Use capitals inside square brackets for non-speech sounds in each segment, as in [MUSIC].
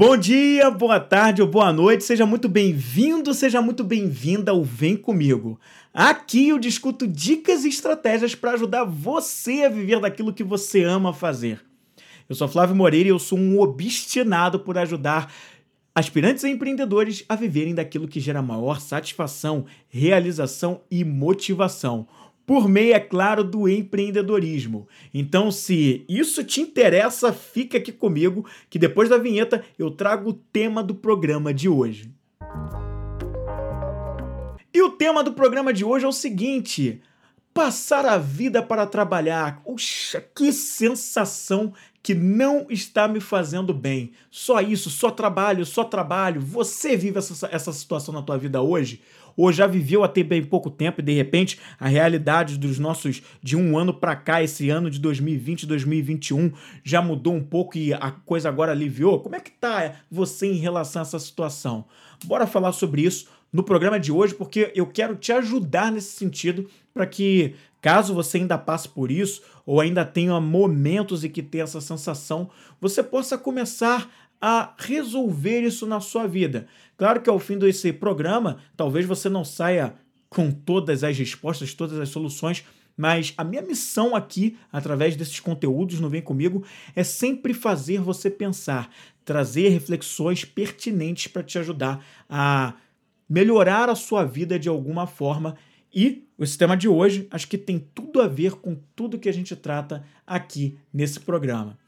Bom dia, boa tarde ou boa noite, seja muito bem-vindo, seja muito bem-vinda ao Vem Comigo. Aqui eu discuto dicas e estratégias para ajudar você a viver daquilo que você ama fazer. Eu sou Flávio Moreira e eu sou um obstinado por ajudar aspirantes a empreendedores a viverem daquilo que gera maior satisfação, realização e motivação por meio, é claro, do empreendedorismo. Então, se isso te interessa, fica aqui comigo, que depois da vinheta eu trago o tema do programa de hoje. E o tema do programa de hoje é o seguinte: passar a vida para trabalhar. Puxa, que sensação que não está me fazendo bem. Só isso, só trabalho, só trabalho. Você vive essa, essa situação na tua vida hoje? Ou já viveu até bem pouco tempo e de repente a realidade dos nossos de um ano para cá, esse ano de 2020, 2021 já mudou um pouco e a coisa agora aliviou? Como é que tá você em relação a essa situação? Bora falar sobre isso no programa de hoje, porque eu quero te ajudar nesse sentido para que Caso você ainda passe por isso ou ainda tenha momentos em que tenha essa sensação, você possa começar a resolver isso na sua vida. Claro que ao fim desse programa, talvez você não saia com todas as respostas, todas as soluções, mas a minha missão aqui, através desses conteúdos no Vem Comigo, é sempre fazer você pensar, trazer reflexões pertinentes para te ajudar a melhorar a sua vida de alguma forma. E o sistema de hoje acho que tem tudo a ver com tudo que a gente trata aqui nesse programa.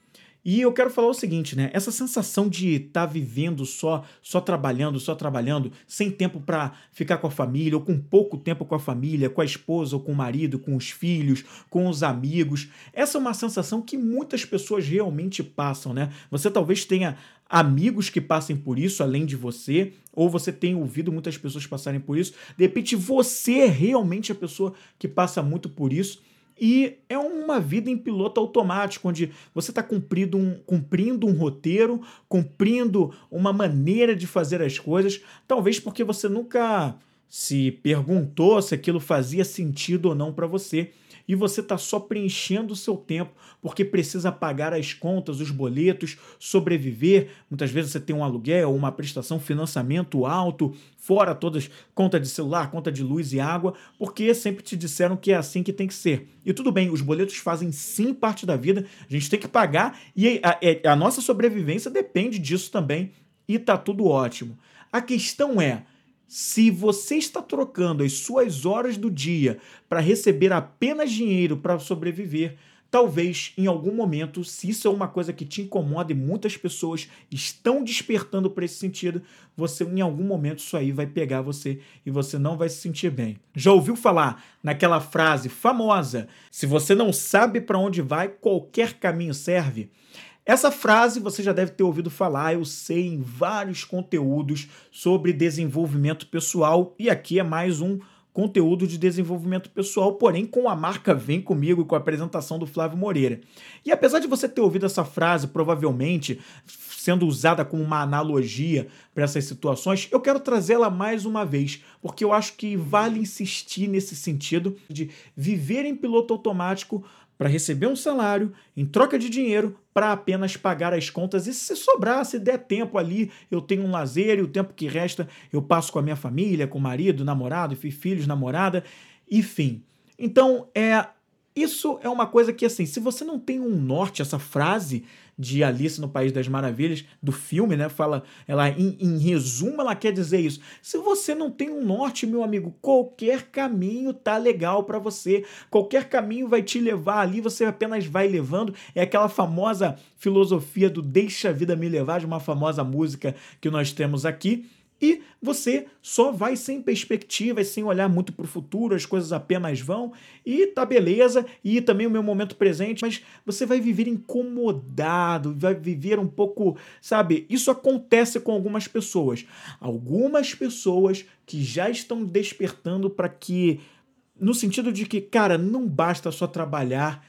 E eu quero falar o seguinte, né? Essa sensação de estar tá vivendo só, só trabalhando, só trabalhando, sem tempo para ficar com a família, ou com pouco tempo com a família, com a esposa, ou com o marido, com os filhos, com os amigos. Essa é uma sensação que muitas pessoas realmente passam, né? Você talvez tenha amigos que passem por isso, além de você, ou você tem ouvido muitas pessoas passarem por isso. De repente, você é realmente a pessoa que passa muito por isso. E é uma vida em piloto automático, onde você está cumprindo um, cumprindo um roteiro, cumprindo uma maneira de fazer as coisas, talvez porque você nunca se perguntou se aquilo fazia sentido ou não para você e você está só preenchendo o seu tempo porque precisa pagar as contas, os boletos, sobreviver. Muitas vezes você tem um aluguel, uma prestação, financiamento alto, fora todas conta de celular, conta de luz e água, porque sempre te disseram que é assim que tem que ser. E tudo bem, os boletos fazem sim parte da vida, a gente tem que pagar e a, a, a nossa sobrevivência depende disso também e tá tudo ótimo. A questão é, se você está trocando as suas horas do dia para receber apenas dinheiro para sobreviver, talvez em algum momento, se isso é uma coisa que te incomoda e muitas pessoas estão despertando para esse sentido, você em algum momento isso aí vai pegar você e você não vai se sentir bem. Já ouviu falar naquela frase famosa: se você não sabe para onde vai, qualquer caminho serve? Essa frase você já deve ter ouvido falar, eu sei, em vários conteúdos sobre desenvolvimento pessoal, e aqui é mais um conteúdo de desenvolvimento pessoal, porém com a marca Vem Comigo e com a apresentação do Flávio Moreira. E apesar de você ter ouvido essa frase, provavelmente sendo usada como uma analogia para essas situações, eu quero trazê-la mais uma vez, porque eu acho que vale insistir nesse sentido de viver em piloto automático para receber um salário em troca de dinheiro para apenas pagar as contas e se sobrar, se der tempo ali, eu tenho um lazer e o tempo que resta eu passo com a minha família, com o marido, namorado, filhos, namorada, enfim. Então, é isso é uma coisa que assim, se você não tem um norte, essa frase de Alice no País das Maravilhas, do filme, né? Fala, ela em, em resumo, ela quer dizer isso. Se você não tem um norte, meu amigo, qualquer caminho tá legal para você. Qualquer caminho vai te levar ali, você apenas vai levando. É aquela famosa filosofia do deixa a vida me levar, de uma famosa música que nós temos aqui e você só vai sem perspectiva, sem olhar muito para o futuro, as coisas apenas vão e tá beleza, e também o meu momento presente, mas você vai viver incomodado, vai viver um pouco, sabe? Isso acontece com algumas pessoas. Algumas pessoas que já estão despertando para que, no sentido de que, cara, não basta só trabalhar,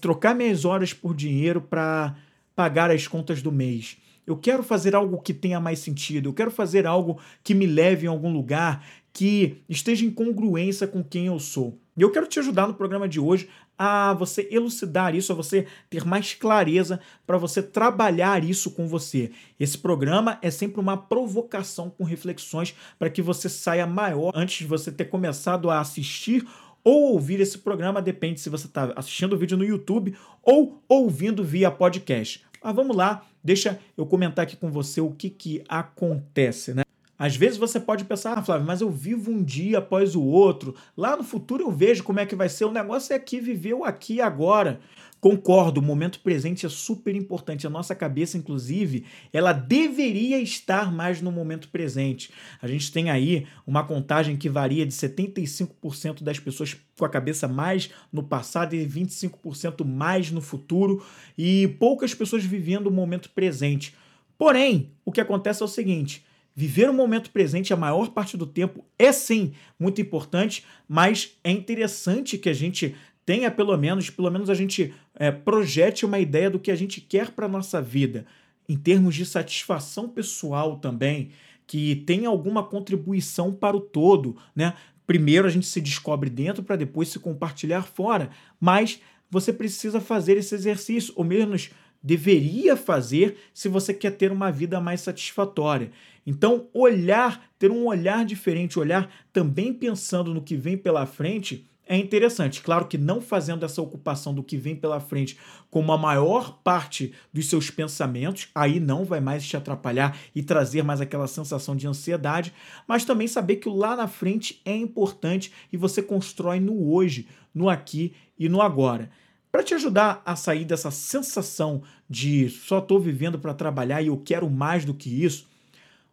trocar minhas horas por dinheiro para pagar as contas do mês eu quero fazer algo que tenha mais sentido. Eu quero fazer algo que me leve em algum lugar, que esteja em congruência com quem eu sou. E eu quero te ajudar no programa de hoje a você elucidar isso, a você ter mais clareza para você trabalhar isso com você. Esse programa é sempre uma provocação com reflexões para que você saia maior antes de você ter começado a assistir ou ouvir esse programa, depende se você está assistindo o vídeo no YouTube ou ouvindo via podcast. Mas vamos lá, deixa eu comentar aqui com você o que, que acontece, né? Às vezes você pode pensar, ah, Flávio, mas eu vivo um dia após o outro. Lá no futuro eu vejo como é que vai ser. O negócio é aqui, viver o aqui agora. Concordo, o momento presente é super importante. A nossa cabeça, inclusive, ela deveria estar mais no momento presente. A gente tem aí uma contagem que varia de 75% das pessoas com a cabeça mais no passado e 25% mais no futuro, e poucas pessoas vivendo o momento presente. Porém, o que acontece é o seguinte Viver o momento presente a maior parte do tempo é sim muito importante, mas é interessante que a gente tenha pelo menos, pelo menos a gente é, projete uma ideia do que a gente quer para nossa vida, em termos de satisfação pessoal também, que tenha alguma contribuição para o todo, né? Primeiro a gente se descobre dentro para depois se compartilhar fora, mas você precisa fazer esse exercício, ou menos deveria fazer se você quer ter uma vida mais satisfatória. Então, olhar, ter um olhar diferente, olhar também pensando no que vem pela frente, é interessante. Claro que não fazendo essa ocupação do que vem pela frente como a maior parte dos seus pensamentos, aí não vai mais te atrapalhar e trazer mais aquela sensação de ansiedade, mas também saber que o lá na frente é importante e você constrói no hoje, no aqui e no agora. Para te ajudar a sair dessa sensação de só estou vivendo para trabalhar e eu quero mais do que isso,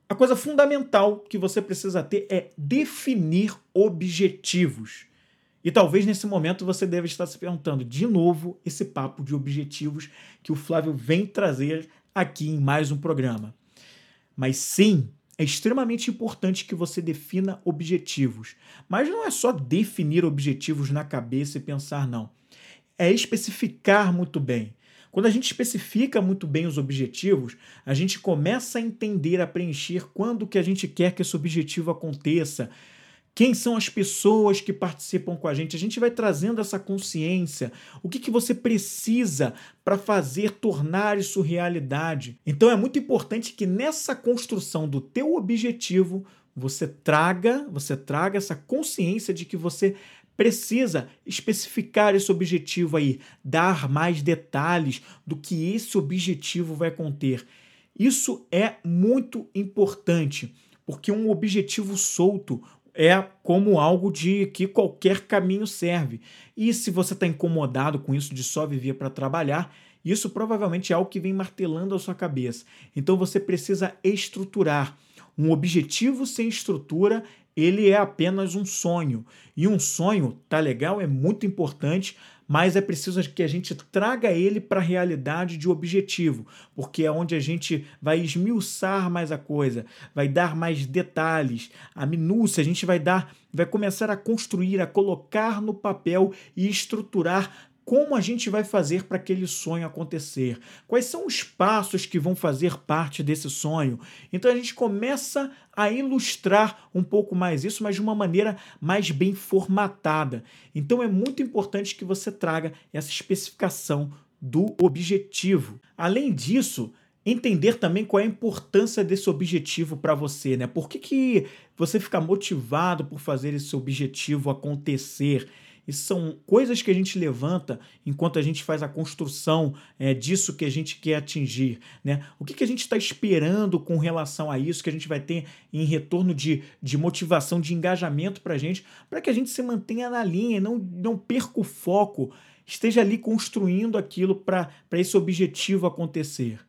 a coisa fundamental que você precisa ter é definir objetivos. E talvez nesse momento você deve estar se perguntando de novo esse papo de objetivos que o Flávio vem trazer aqui em mais um programa. Mas sim, é extremamente importante que você defina objetivos. Mas não é só definir objetivos na cabeça e pensar, não. É especificar muito bem. Quando a gente especifica muito bem os objetivos, a gente começa a entender, a preencher quando que a gente quer que esse objetivo aconteça, quem são as pessoas que participam com a gente. A gente vai trazendo essa consciência. O que, que você precisa para fazer tornar isso realidade? Então é muito importante que nessa construção do teu objetivo você traga, você traga essa consciência de que você precisa especificar esse objetivo aí, dar mais detalhes do que esse objetivo vai conter. Isso é muito importante, porque um objetivo solto é como algo de que qualquer caminho serve. E se você está incomodado com isso de só viver para trabalhar, isso provavelmente é algo que vem martelando a sua cabeça. Então você precisa estruturar. Um objetivo sem estrutura ele é apenas um sonho. E um sonho, tá legal, é muito importante, mas é preciso que a gente traga ele para a realidade de objetivo, porque é onde a gente vai esmiuçar mais a coisa, vai dar mais detalhes, a minúcia, a gente vai dar, vai começar a construir, a colocar no papel e estruturar como a gente vai fazer para aquele sonho acontecer? Quais são os passos que vão fazer parte desse sonho? Então a gente começa a ilustrar um pouco mais isso, mas de uma maneira mais bem formatada. Então é muito importante que você traga essa especificação do objetivo. Além disso, entender também qual é a importância desse objetivo para você, né? Por que, que você fica motivado por fazer esse objetivo acontecer? E são coisas que a gente levanta enquanto a gente faz a construção é, disso que a gente quer atingir. Né? O que, que a gente está esperando com relação a isso que a gente vai ter em retorno de, de motivação, de engajamento para a gente, para que a gente se mantenha na linha e não, não perca o foco, esteja ali construindo aquilo para esse objetivo acontecer.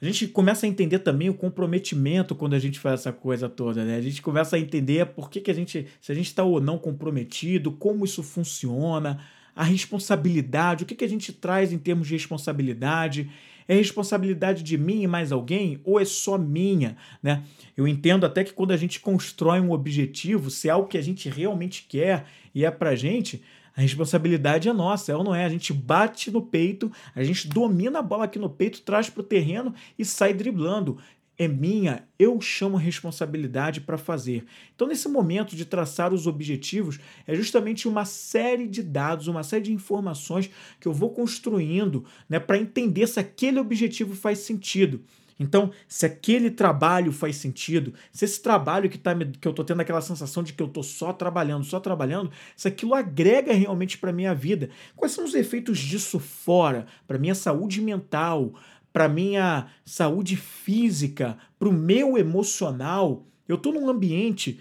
A gente começa a entender também o comprometimento quando a gente faz essa coisa toda, né? A gente começa a entender por que, que a gente, se a gente está ou não comprometido, como isso funciona, a responsabilidade, o que, que a gente traz em termos de responsabilidade. É responsabilidade de mim e mais alguém ou é só minha, né? Eu entendo até que quando a gente constrói um objetivo, se é algo que a gente realmente quer e é pra gente, a responsabilidade é nossa, é ou não é? A gente bate no peito, a gente domina a bola aqui no peito, traz para o terreno e sai driblando. é minha, eu chamo responsabilidade para fazer. Então, nesse momento de traçar os objetivos, é justamente uma série de dados, uma série de informações que eu vou construindo né, para entender se aquele objetivo faz sentido. Então, se aquele trabalho faz sentido, se esse trabalho que, tá, que eu estou tendo aquela sensação de que eu estou só trabalhando, só trabalhando, se aquilo agrega realmente para minha vida, quais são os efeitos disso fora, para minha saúde mental, para minha saúde física, para o meu emocional. Eu estou num ambiente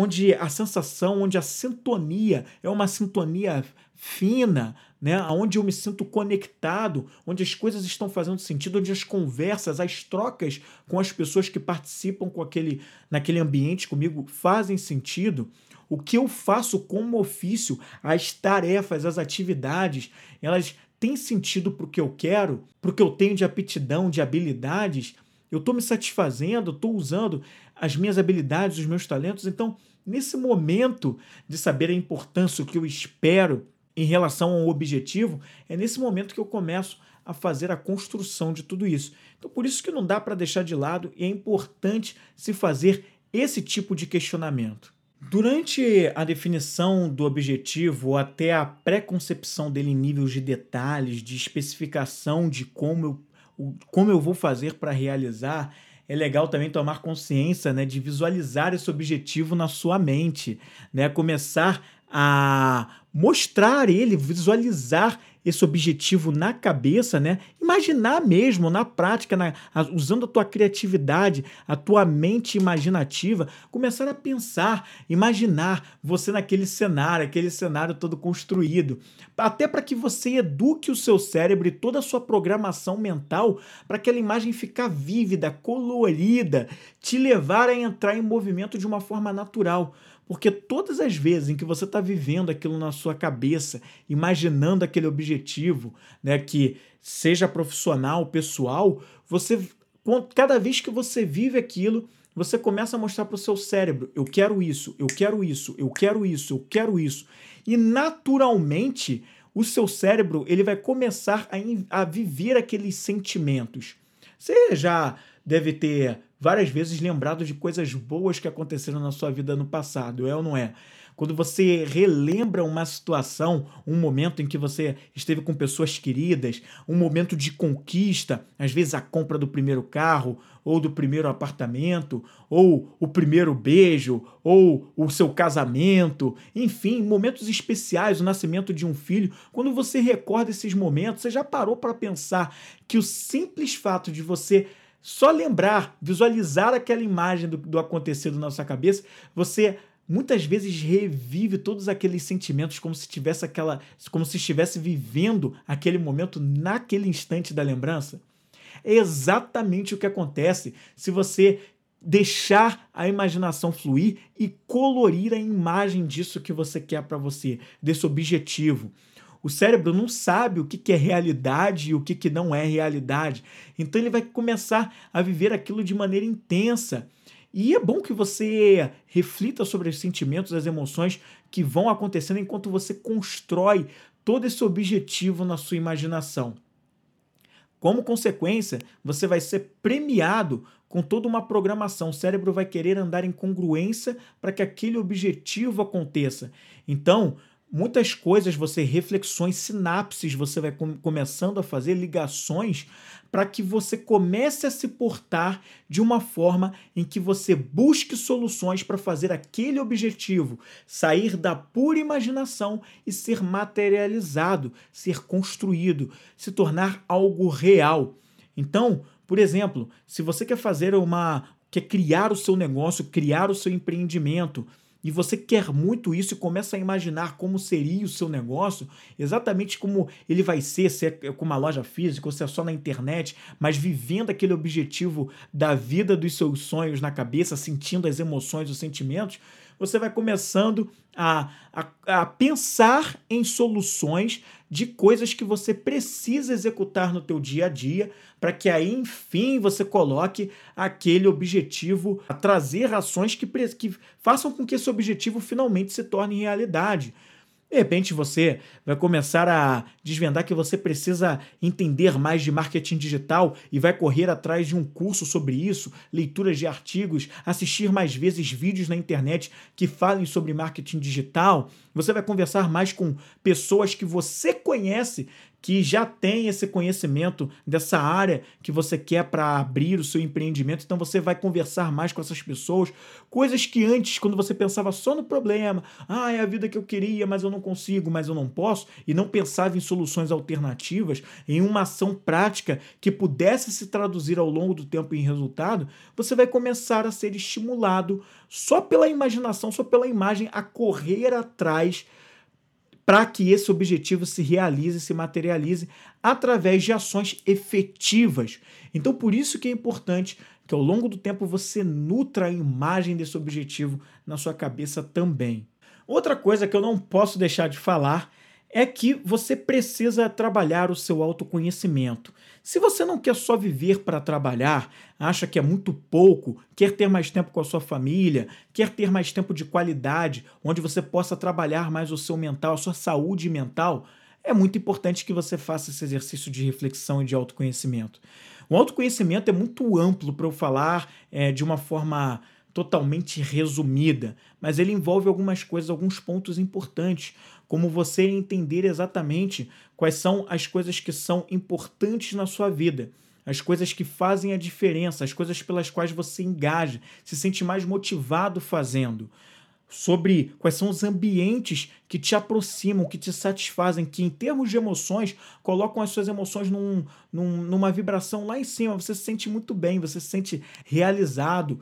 onde a sensação, onde a sintonia é uma sintonia fina, né? onde eu me sinto conectado, onde as coisas estão fazendo sentido, onde as conversas, as trocas com as pessoas que participam com aquele, naquele ambiente comigo fazem sentido. O que eu faço como ofício, as tarefas, as atividades, elas têm sentido para o que eu quero, para o que eu tenho de aptidão, de habilidades. Eu estou me satisfazendo, estou usando as minhas habilidades, os meus talentos. Então, nesse momento de saber a importância, o que eu espero em relação ao objetivo, é nesse momento que eu começo a fazer a construção de tudo isso. Então, por isso que não dá para deixar de lado e é importante se fazer esse tipo de questionamento. Durante a definição do objetivo, até a pré-concepção dele em níveis de detalhes, de especificação de como eu, como eu vou fazer para realizar, é legal também tomar consciência né, de visualizar esse objetivo na sua mente, né? começar a mostrar ele, visualizar esse objetivo na cabeça, né? Imaginar mesmo, na prática, na, usando a tua criatividade, a tua mente imaginativa, começar a pensar, imaginar você naquele cenário, aquele cenário todo construído, até para que você eduque o seu cérebro e toda a sua programação mental para aquela imagem ficar vívida, colorida, te levar a entrar em movimento de uma forma natural. Porque todas as vezes em que você está vivendo aquilo na sua cabeça, imaginando aquele objetivo, né, que seja profissional, pessoal, você cada vez que você vive aquilo, você começa a mostrar para o seu cérebro: eu quero isso, eu quero isso, eu quero isso, eu quero isso. E naturalmente, o seu cérebro ele vai começar a, a viver aqueles sentimentos. Você já deve ter várias vezes lembrado de coisas boas que aconteceram na sua vida no passado, é ou não é? Quando você relembra uma situação, um momento em que você esteve com pessoas queridas, um momento de conquista, às vezes a compra do primeiro carro, ou do primeiro apartamento, ou o primeiro beijo, ou o seu casamento, enfim, momentos especiais, o nascimento de um filho. Quando você recorda esses momentos, você já parou para pensar que o simples fato de você só lembrar, visualizar aquela imagem do, do acontecido na sua cabeça, você muitas vezes revive todos aqueles sentimentos como se tivesse aquela, como se estivesse vivendo aquele momento naquele instante da lembrança. É exatamente o que acontece se você deixar a imaginação fluir e colorir a imagem disso que você quer para você, desse objetivo. O cérebro não sabe o que é realidade e o que não é realidade. Então ele vai começar a viver aquilo de maneira intensa. E é bom que você reflita sobre os sentimentos, as emoções que vão acontecendo enquanto você constrói todo esse objetivo na sua imaginação. Como consequência, você vai ser premiado com toda uma programação. O cérebro vai querer andar em congruência para que aquele objetivo aconteça. Então, muitas coisas, você reflexões, sinapses, você vai com, começando a fazer ligações para que você comece a se portar de uma forma em que você busque soluções para fazer aquele objetivo sair da pura imaginação e ser materializado, ser construído, se tornar algo real. Então, por exemplo, se você quer fazer uma quer criar o seu negócio, criar o seu empreendimento, e você quer muito isso e começa a imaginar como seria o seu negócio, exatamente como ele vai ser, se é com uma loja física ou se é só na internet, mas vivendo aquele objetivo da vida dos seus sonhos na cabeça, sentindo as emoções, os sentimentos, você vai começando a, a, a pensar em soluções de coisas que você precisa executar no teu dia a dia para que aí, enfim, você coloque aquele objetivo a trazer ações que, que façam com que esse objetivo finalmente se torne realidade. De repente você vai começar a desvendar que você precisa entender mais de marketing digital e vai correr atrás de um curso sobre isso, leituras de artigos, assistir mais vezes vídeos na internet que falem sobre marketing digital. Você vai conversar mais com pessoas que você conhece que já tem esse conhecimento dessa área que você quer para abrir o seu empreendimento. Então você vai conversar mais com essas pessoas, coisas que antes, quando você pensava só no problema, ah, é a vida que eu queria, mas eu não consigo, mas eu não posso, e não pensava em soluções alternativas, em uma ação prática que pudesse se traduzir ao longo do tempo em resultado, você vai começar a ser estimulado só pela imaginação, só pela imagem a correr atrás para que esse objetivo se realize, se materialize através de ações efetivas. Então, por isso que é importante que ao longo do tempo você nutra a imagem desse objetivo na sua cabeça também. Outra coisa que eu não posso deixar de falar é que você precisa trabalhar o seu autoconhecimento. Se você não quer só viver para trabalhar, acha que é muito pouco, quer ter mais tempo com a sua família, quer ter mais tempo de qualidade, onde você possa trabalhar mais o seu mental, a sua saúde mental, é muito importante que você faça esse exercício de reflexão e de autoconhecimento. O autoconhecimento é muito amplo para eu falar é, de uma forma totalmente resumida, mas ele envolve algumas coisas, alguns pontos importantes como você entender exatamente quais são as coisas que são importantes na sua vida, as coisas que fazem a diferença, as coisas pelas quais você engaja, se sente mais motivado fazendo. Sobre quais são os ambientes que te aproximam, que te satisfazem, que em termos de emoções colocam as suas emoções num, num, numa vibração lá em cima. Você se sente muito bem, você se sente realizado,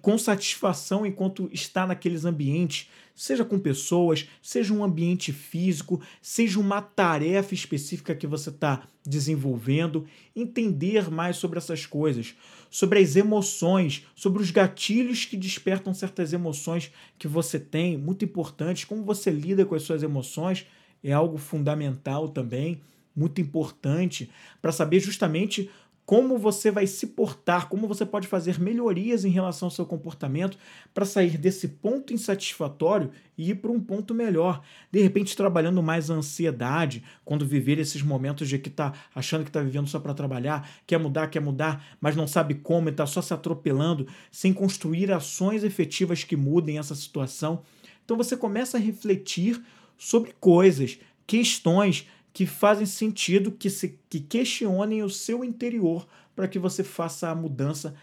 com satisfação enquanto está naqueles ambientes, seja com pessoas, seja um ambiente físico, seja uma tarefa específica que você está desenvolvendo, entender mais sobre essas coisas, sobre as emoções, sobre os gatilhos que despertam certas emoções que você tem, muito importante, como você lida com as suas emoções é algo fundamental também, muito importante para saber justamente como você vai se portar, como você pode fazer melhorias em relação ao seu comportamento para sair desse ponto insatisfatório e ir para um ponto melhor. De repente, trabalhando mais a ansiedade, quando viver esses momentos de que está achando que está vivendo só para trabalhar, quer mudar, quer mudar, mas não sabe como e está só se atropelando, sem construir ações efetivas que mudem essa situação. Então você começa a refletir sobre coisas, questões que fazem sentido, que, se, que questionem o seu interior para que você faça a mudança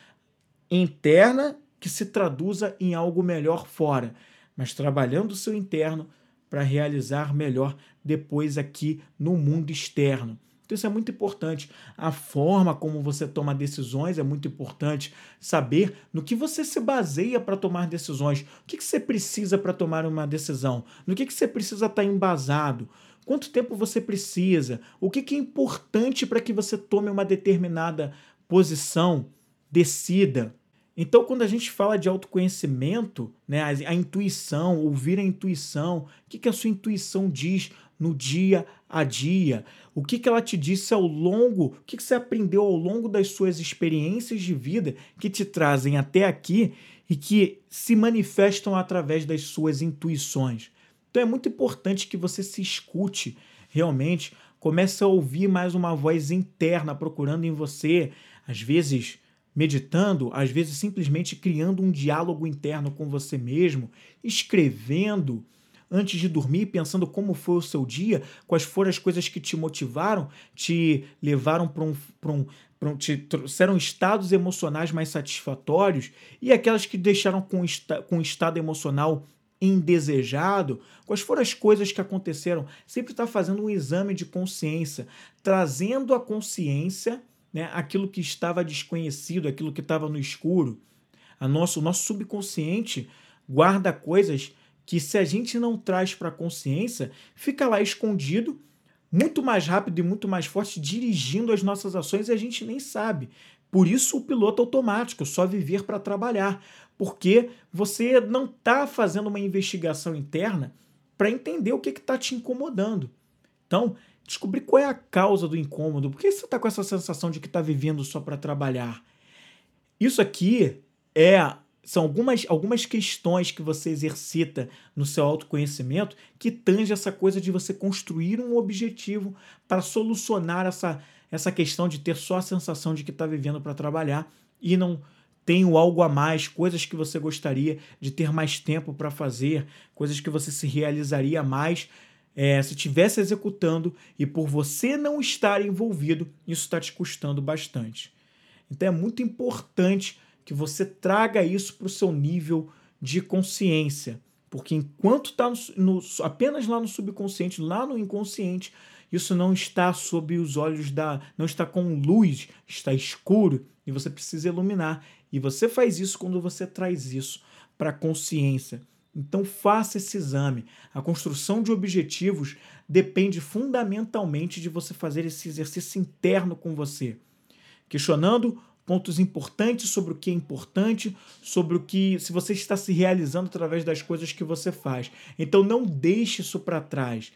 interna que se traduza em algo melhor fora, mas trabalhando o seu interno para realizar melhor depois aqui no mundo externo. Então isso é muito importante. A forma como você toma decisões é muito importante. Saber no que você se baseia para tomar decisões. O que, que você precisa para tomar uma decisão? No que, que você precisa estar tá embasado? Quanto tempo você precisa? O que, que é importante para que você tome uma determinada posição? Decida. Então, quando a gente fala de autoconhecimento, né, a, a intuição, ouvir a intuição, o que, que a sua intuição diz no dia a dia? O que, que ela te disse ao longo, o que, que você aprendeu ao longo das suas experiências de vida que te trazem até aqui e que se manifestam através das suas intuições? Então é muito importante que você se escute realmente, comece a ouvir mais uma voz interna procurando em você, às vezes meditando, às vezes simplesmente criando um diálogo interno com você mesmo, escrevendo antes de dormir, pensando como foi o seu dia, quais foram as coisas que te motivaram, te levaram para um, um, um, te trouxeram estados emocionais mais satisfatórios e aquelas que deixaram com, com um estado emocional indesejado, quais foram as coisas que aconteceram. Sempre está fazendo um exame de consciência, trazendo à consciência né, aquilo que estava desconhecido, aquilo que estava no escuro. A nosso, o nosso subconsciente guarda coisas que, se a gente não traz para a consciência, fica lá escondido, muito mais rápido e muito mais forte, dirigindo as nossas ações e a gente nem sabe. Por isso, o piloto automático, só viver para trabalhar porque você não está fazendo uma investigação interna para entender o que está te incomodando. Então, descobrir qual é a causa do incômodo. Por que você está com essa sensação de que está vivendo só para trabalhar? Isso aqui é são algumas, algumas questões que você exercita no seu autoconhecimento que tange essa coisa de você construir um objetivo para solucionar essa, essa questão de ter só a sensação de que está vivendo para trabalhar e não tem algo a mais, coisas que você gostaria de ter mais tempo para fazer, coisas que você se realizaria mais é, se estivesse executando e por você não estar envolvido, isso está te custando bastante. Então é muito importante que você traga isso para o seu nível de consciência. Porque enquanto está apenas lá no subconsciente, lá no inconsciente, isso não está sob os olhos da. não está com luz, está escuro e você precisa iluminar. E você faz isso quando você traz isso para a consciência. Então faça esse exame. A construção de objetivos depende fundamentalmente de você fazer esse exercício interno com você, questionando pontos importantes sobre o que é importante, sobre o que se você está se realizando através das coisas que você faz. Então não deixe isso para trás.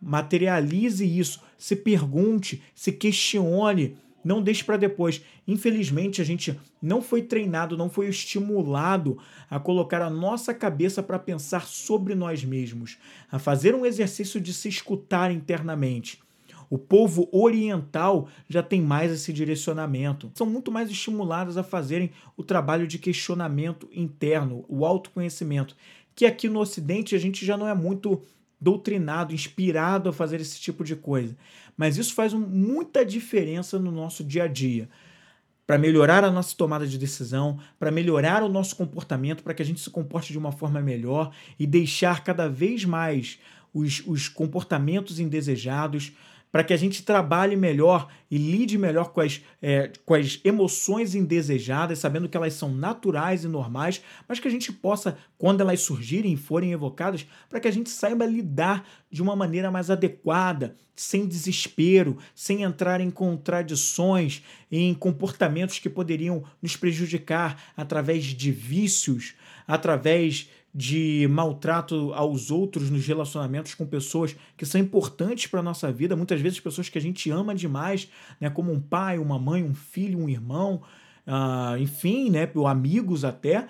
Materialize isso, se pergunte, se questione, não deixe para depois. Infelizmente, a gente não foi treinado, não foi estimulado a colocar a nossa cabeça para pensar sobre nós mesmos, a fazer um exercício de se escutar internamente. O povo oriental já tem mais esse direcionamento. São muito mais estimulados a fazerem o trabalho de questionamento interno, o autoconhecimento, que aqui no Ocidente a gente já não é muito doutrinado, inspirado a fazer esse tipo de coisa. Mas isso faz muita diferença no nosso dia a dia. Para melhorar a nossa tomada de decisão, para melhorar o nosso comportamento, para que a gente se comporte de uma forma melhor e deixar cada vez mais os, os comportamentos indesejados, para que a gente trabalhe melhor e lide melhor com as, é, com as emoções indesejadas, sabendo que elas são naturais e normais, mas que a gente possa, quando elas surgirem e forem evocadas, para que a gente saiba lidar de uma maneira mais adequada, sem desespero, sem entrar em contradições, em comportamentos que poderiam nos prejudicar através de vícios, através de maltrato aos outros nos relacionamentos com pessoas que são importantes para a nossa vida, muitas vezes pessoas que a gente ama demais, né, como um pai, uma mãe, um filho, um irmão, uh, enfim, né, amigos até,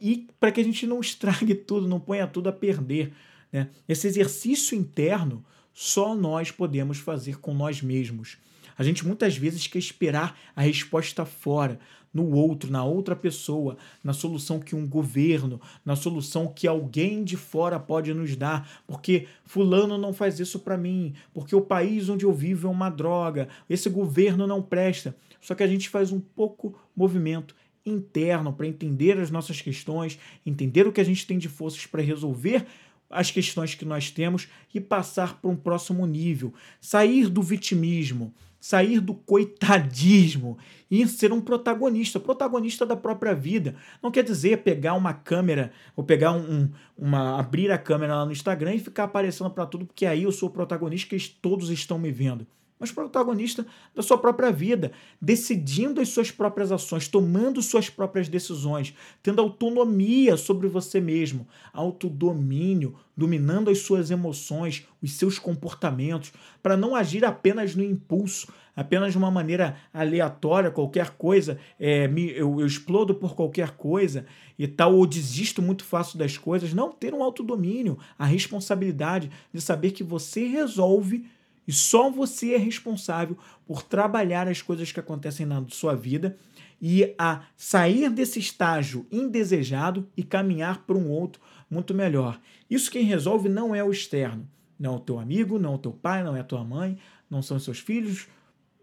e para que a gente não estrague [LAUGHS] tudo, não ponha tudo a perder. Né? Esse exercício interno só nós podemos fazer com nós mesmos. A gente muitas vezes quer esperar a resposta fora, no outro, na outra pessoa, na solução que um governo, na solução que alguém de fora pode nos dar, porque fulano não faz isso para mim, porque o país onde eu vivo é uma droga, esse governo não presta. Só que a gente faz um pouco movimento interno para entender as nossas questões, entender o que a gente tem de forças para resolver as questões que nós temos e passar para um próximo nível, sair do vitimismo, sair do coitadismo e ser um protagonista, protagonista da própria vida. Não quer dizer pegar uma câmera ou pegar um, uma abrir a câmera lá no Instagram e ficar aparecendo para tudo porque aí eu sou o protagonista que todos estão me vendo mas protagonista da sua própria vida, decidindo as suas próprias ações, tomando suas próprias decisões, tendo autonomia sobre você mesmo, autodomínio, dominando as suas emoções, os seus comportamentos, para não agir apenas no impulso, apenas de uma maneira aleatória, qualquer coisa, é, me, eu, eu explodo por qualquer coisa e tal, ou desisto muito fácil das coisas. Não, ter um autodomínio, a responsabilidade de saber que você resolve e só você é responsável por trabalhar as coisas que acontecem na sua vida e a sair desse estágio indesejado e caminhar para um outro muito melhor. Isso quem resolve não é o externo, não é o teu amigo, não é o teu pai, não é a tua mãe, não são seus filhos,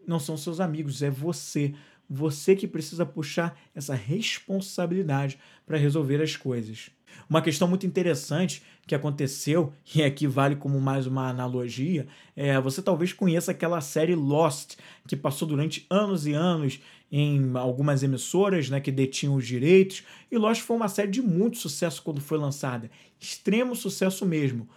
não são seus amigos, é você. Você que precisa puxar essa responsabilidade para resolver as coisas. Uma questão muito interessante que aconteceu, [LAUGHS] e aqui vale como mais uma analogia, é você talvez conheça aquela série Lost, que passou durante anos e anos em algumas emissoras né, que detinham os direitos, e Lost foi uma série de muito sucesso quando foi lançada. Extremo sucesso mesmo.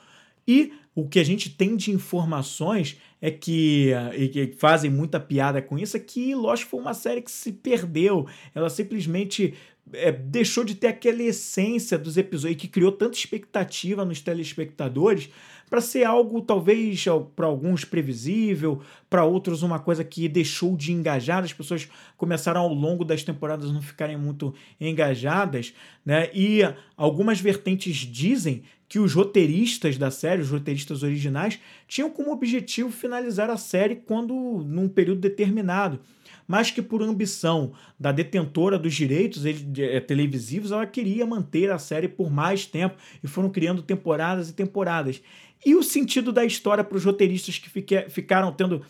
E o que a gente tem de informações é que, e que fazem muita piada com isso, é que Lost foi uma série que se perdeu. Ela simplesmente é, deixou de ter aquela essência dos episódios que criou tanta expectativa nos telespectadores, para ser algo talvez para alguns previsível, para outros uma coisa que deixou de engajar, as pessoas começaram ao longo das temporadas não ficarem muito engajadas, né? E algumas vertentes dizem que os roteiristas da série, os roteiristas originais, tinham como objetivo finalizar a série quando num período determinado mas que por ambição da detentora dos direitos eh, televisivos, ela queria manter a série por mais tempo e foram criando temporadas e temporadas. E o sentido da história para os roteiristas que ficaram tendo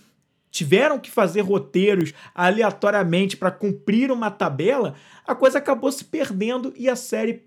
tiveram que fazer roteiros aleatoriamente para cumprir uma tabela, a coisa acabou se perdendo e a série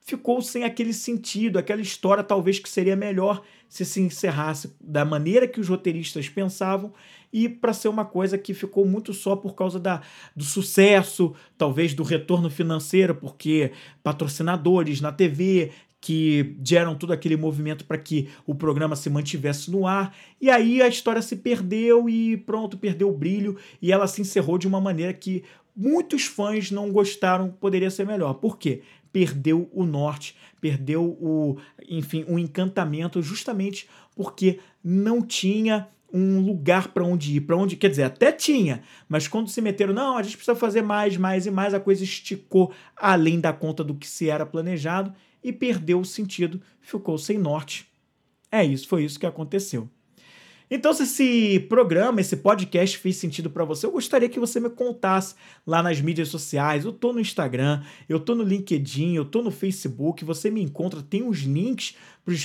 ficou sem aquele sentido, aquela história talvez que seria melhor se se encerrasse da maneira que os roteiristas pensavam e para ser uma coisa que ficou muito só por causa da, do sucesso, talvez do retorno financeiro, porque patrocinadores na TV que geram todo aquele movimento para que o programa se mantivesse no ar. E aí a história se perdeu e pronto, perdeu o brilho e ela se encerrou de uma maneira que muitos fãs não gostaram, poderia ser melhor. Por quê? Perdeu o norte, perdeu o, enfim, o encantamento justamente porque não tinha um lugar para onde ir, para onde, quer dizer, até tinha, mas quando se meteram, não, a gente precisa fazer mais, mais e mais, a coisa esticou além da conta do que se era planejado e perdeu o sentido, ficou sem norte. É isso, foi isso que aconteceu. Então, se esse programa, esse podcast fez sentido para você, eu gostaria que você me contasse lá nas mídias sociais. Eu tô no Instagram, eu tô no LinkedIn, eu tô no Facebook, você me encontra, tem os links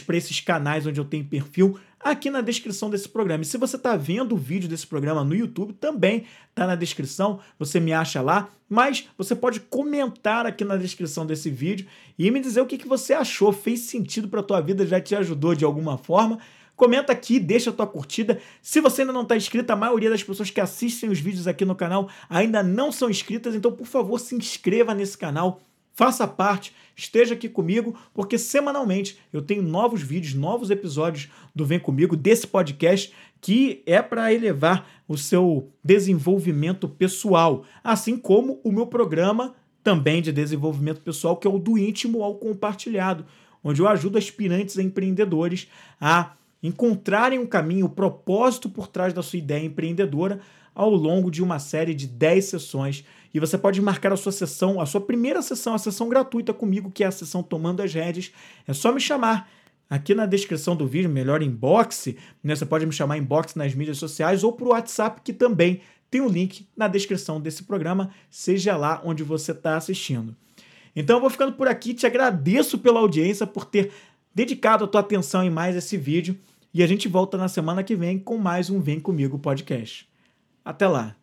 para esses canais onde eu tenho perfil aqui na descrição desse programa. E se você está vendo o vídeo desse programa no YouTube, também está na descrição, você me acha lá, mas você pode comentar aqui na descrição desse vídeo e me dizer o que, que você achou, fez sentido para a tua vida, já te ajudou de alguma forma. Comenta aqui, deixa a tua curtida. Se você ainda não está inscrito, a maioria das pessoas que assistem os vídeos aqui no canal ainda não são inscritas, então por favor se inscreva nesse canal, faça parte, esteja aqui comigo, porque semanalmente eu tenho novos vídeos, novos episódios do Vem Comigo, desse podcast, que é para elevar o seu desenvolvimento pessoal, assim como o meu programa também de desenvolvimento pessoal, que é o do íntimo ao compartilhado, onde eu ajudo aspirantes a empreendedores a encontrarem um caminho, o propósito por trás da sua ideia empreendedora ao longo de uma série de 10 sessões. E você pode marcar a sua sessão, a sua primeira sessão, a sessão gratuita comigo, que é a sessão Tomando as Rédeas. É só me chamar. Aqui na descrição do vídeo, melhor inbox, né? você pode me chamar inbox nas mídias sociais ou por WhatsApp, que também tem o um link na descrição desse programa, seja lá onde você está assistindo. Então eu vou ficando por aqui, te agradeço pela audiência, por ter dedicado a tua atenção em mais esse vídeo. E a gente volta na semana que vem com mais um Vem Comigo podcast. Até lá!